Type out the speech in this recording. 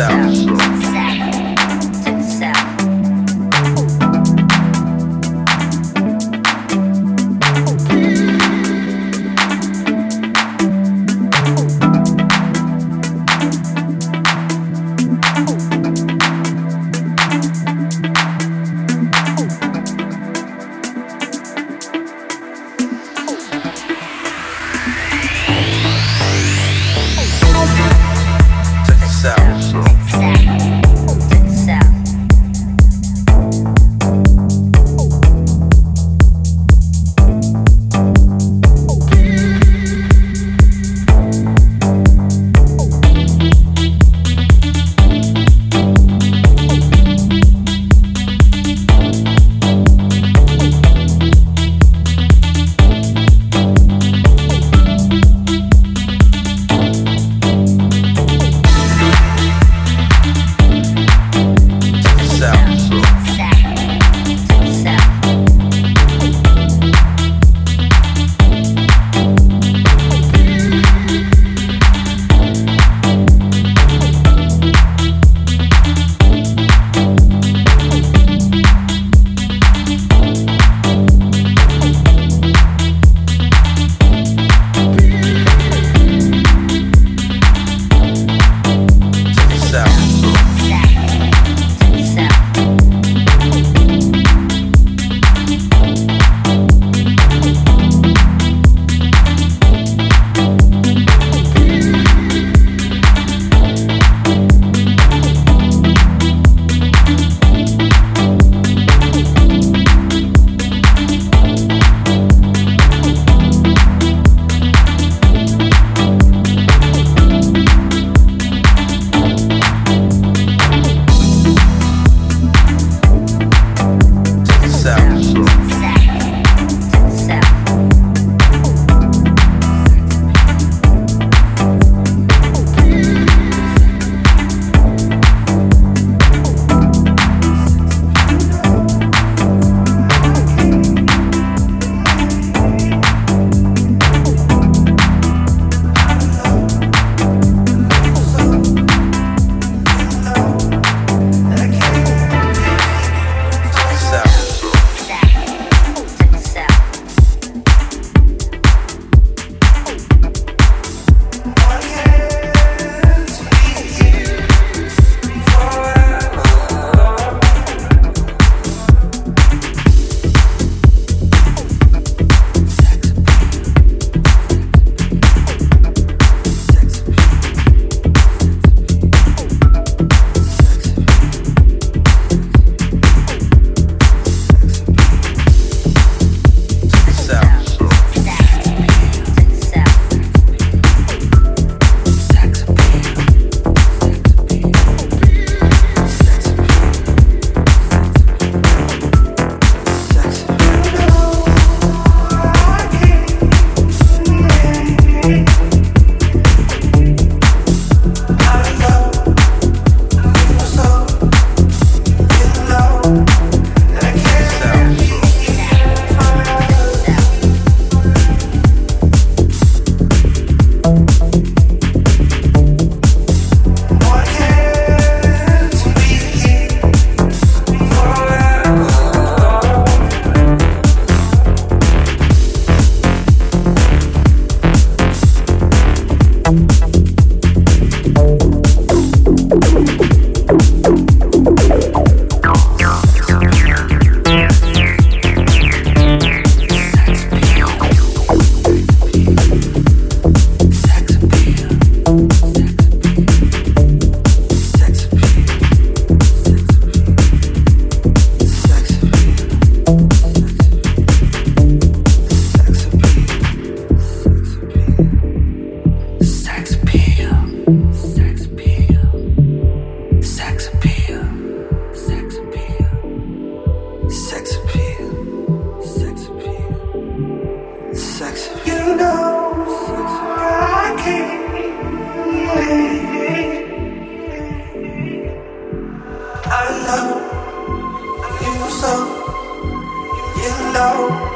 South. now.